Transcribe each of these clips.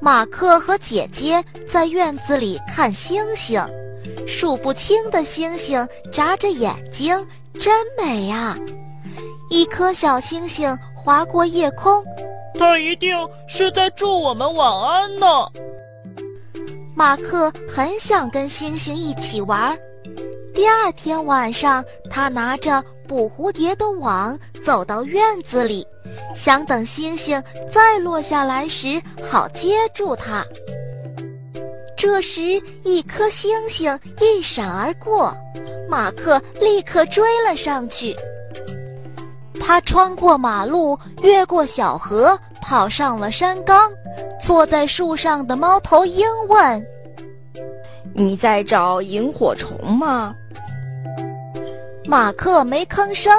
马克和姐姐在院子里看星星，数不清的星星眨着眼睛，真美啊！一颗小星星划过夜空，它一定是在祝我们晚安呢。马克很想跟星星一起玩。第二天晚上，他拿着捕蝴蝶的网走到院子里。想等星星再落下来时，好接住它。这时，一颗星星一闪而过，马克立刻追了上去。他穿过马路，越过小河，跑上了山岗。坐在树上的猫头鹰问：“你在找萤火虫吗？”马克没吭声。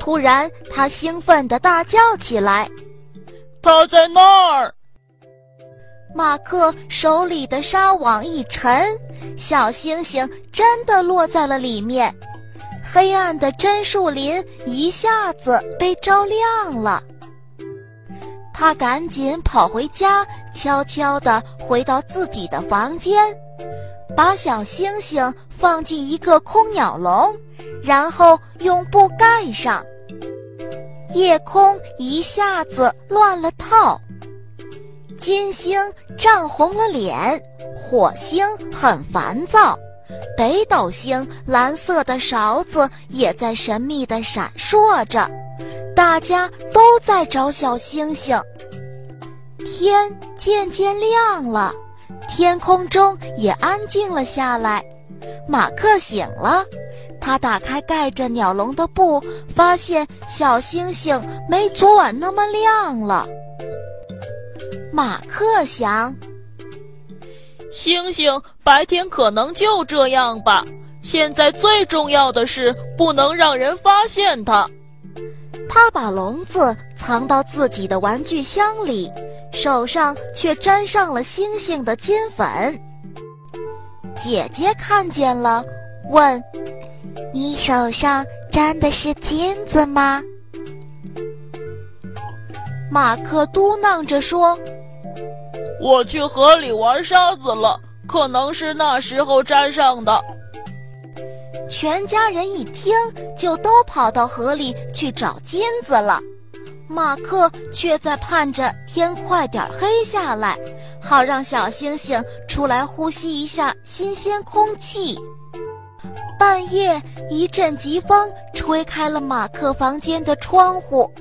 突然，他兴奋地大叫起来：“他在那儿！”马克手里的纱网一沉，小星星真的落在了里面。黑暗的真树林一下子被照亮了。他赶紧跑回家，悄悄地回到自己的房间，把小星星放进一个空鸟笼，然后用布盖上。夜空一下子乱了套，金星涨红了脸，火星很烦躁，北斗星蓝色的勺子也在神秘地闪烁着，大家都在找小星星。天渐渐亮了，天空中也安静了下来，马克醒了。他打开盖着鸟笼的布，发现小星星没昨晚那么亮了。马克想，星星白天可能就这样吧。现在最重要的是不能让人发现它。他把笼子藏到自己的玩具箱里，手上却沾上了星星的金粉。姐姐看见了，问。你手上沾的是金子吗？马克嘟囔着说：“我去河里玩沙子了，可能是那时候沾上的。”全家人一听，就都跑到河里去找金子了。马克却在盼着天快点黑下来，好让小星星出来呼吸一下新鲜空气。半夜，一阵疾风吹开了马克房间的窗户，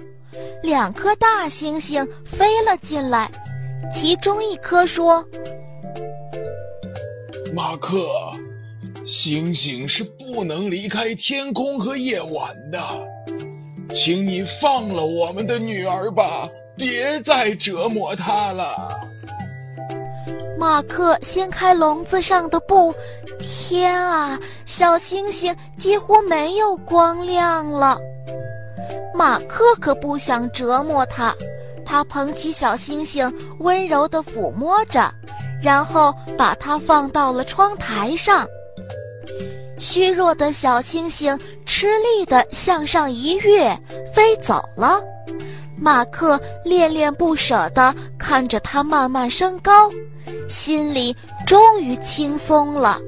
两颗大星星飞了进来。其中一颗说：“马克，星星是不能离开天空和夜晚的，请你放了我们的女儿吧，别再折磨她了。”马克掀开笼子上的布。天啊，小星星几乎没有光亮了。马克可不想折磨它，他捧起小星星，温柔地抚摸着，然后把它放到了窗台上。虚弱的小星星吃力地向上一跃，飞走了。马克恋恋不舍地看着它慢慢升高，心里终于轻松了。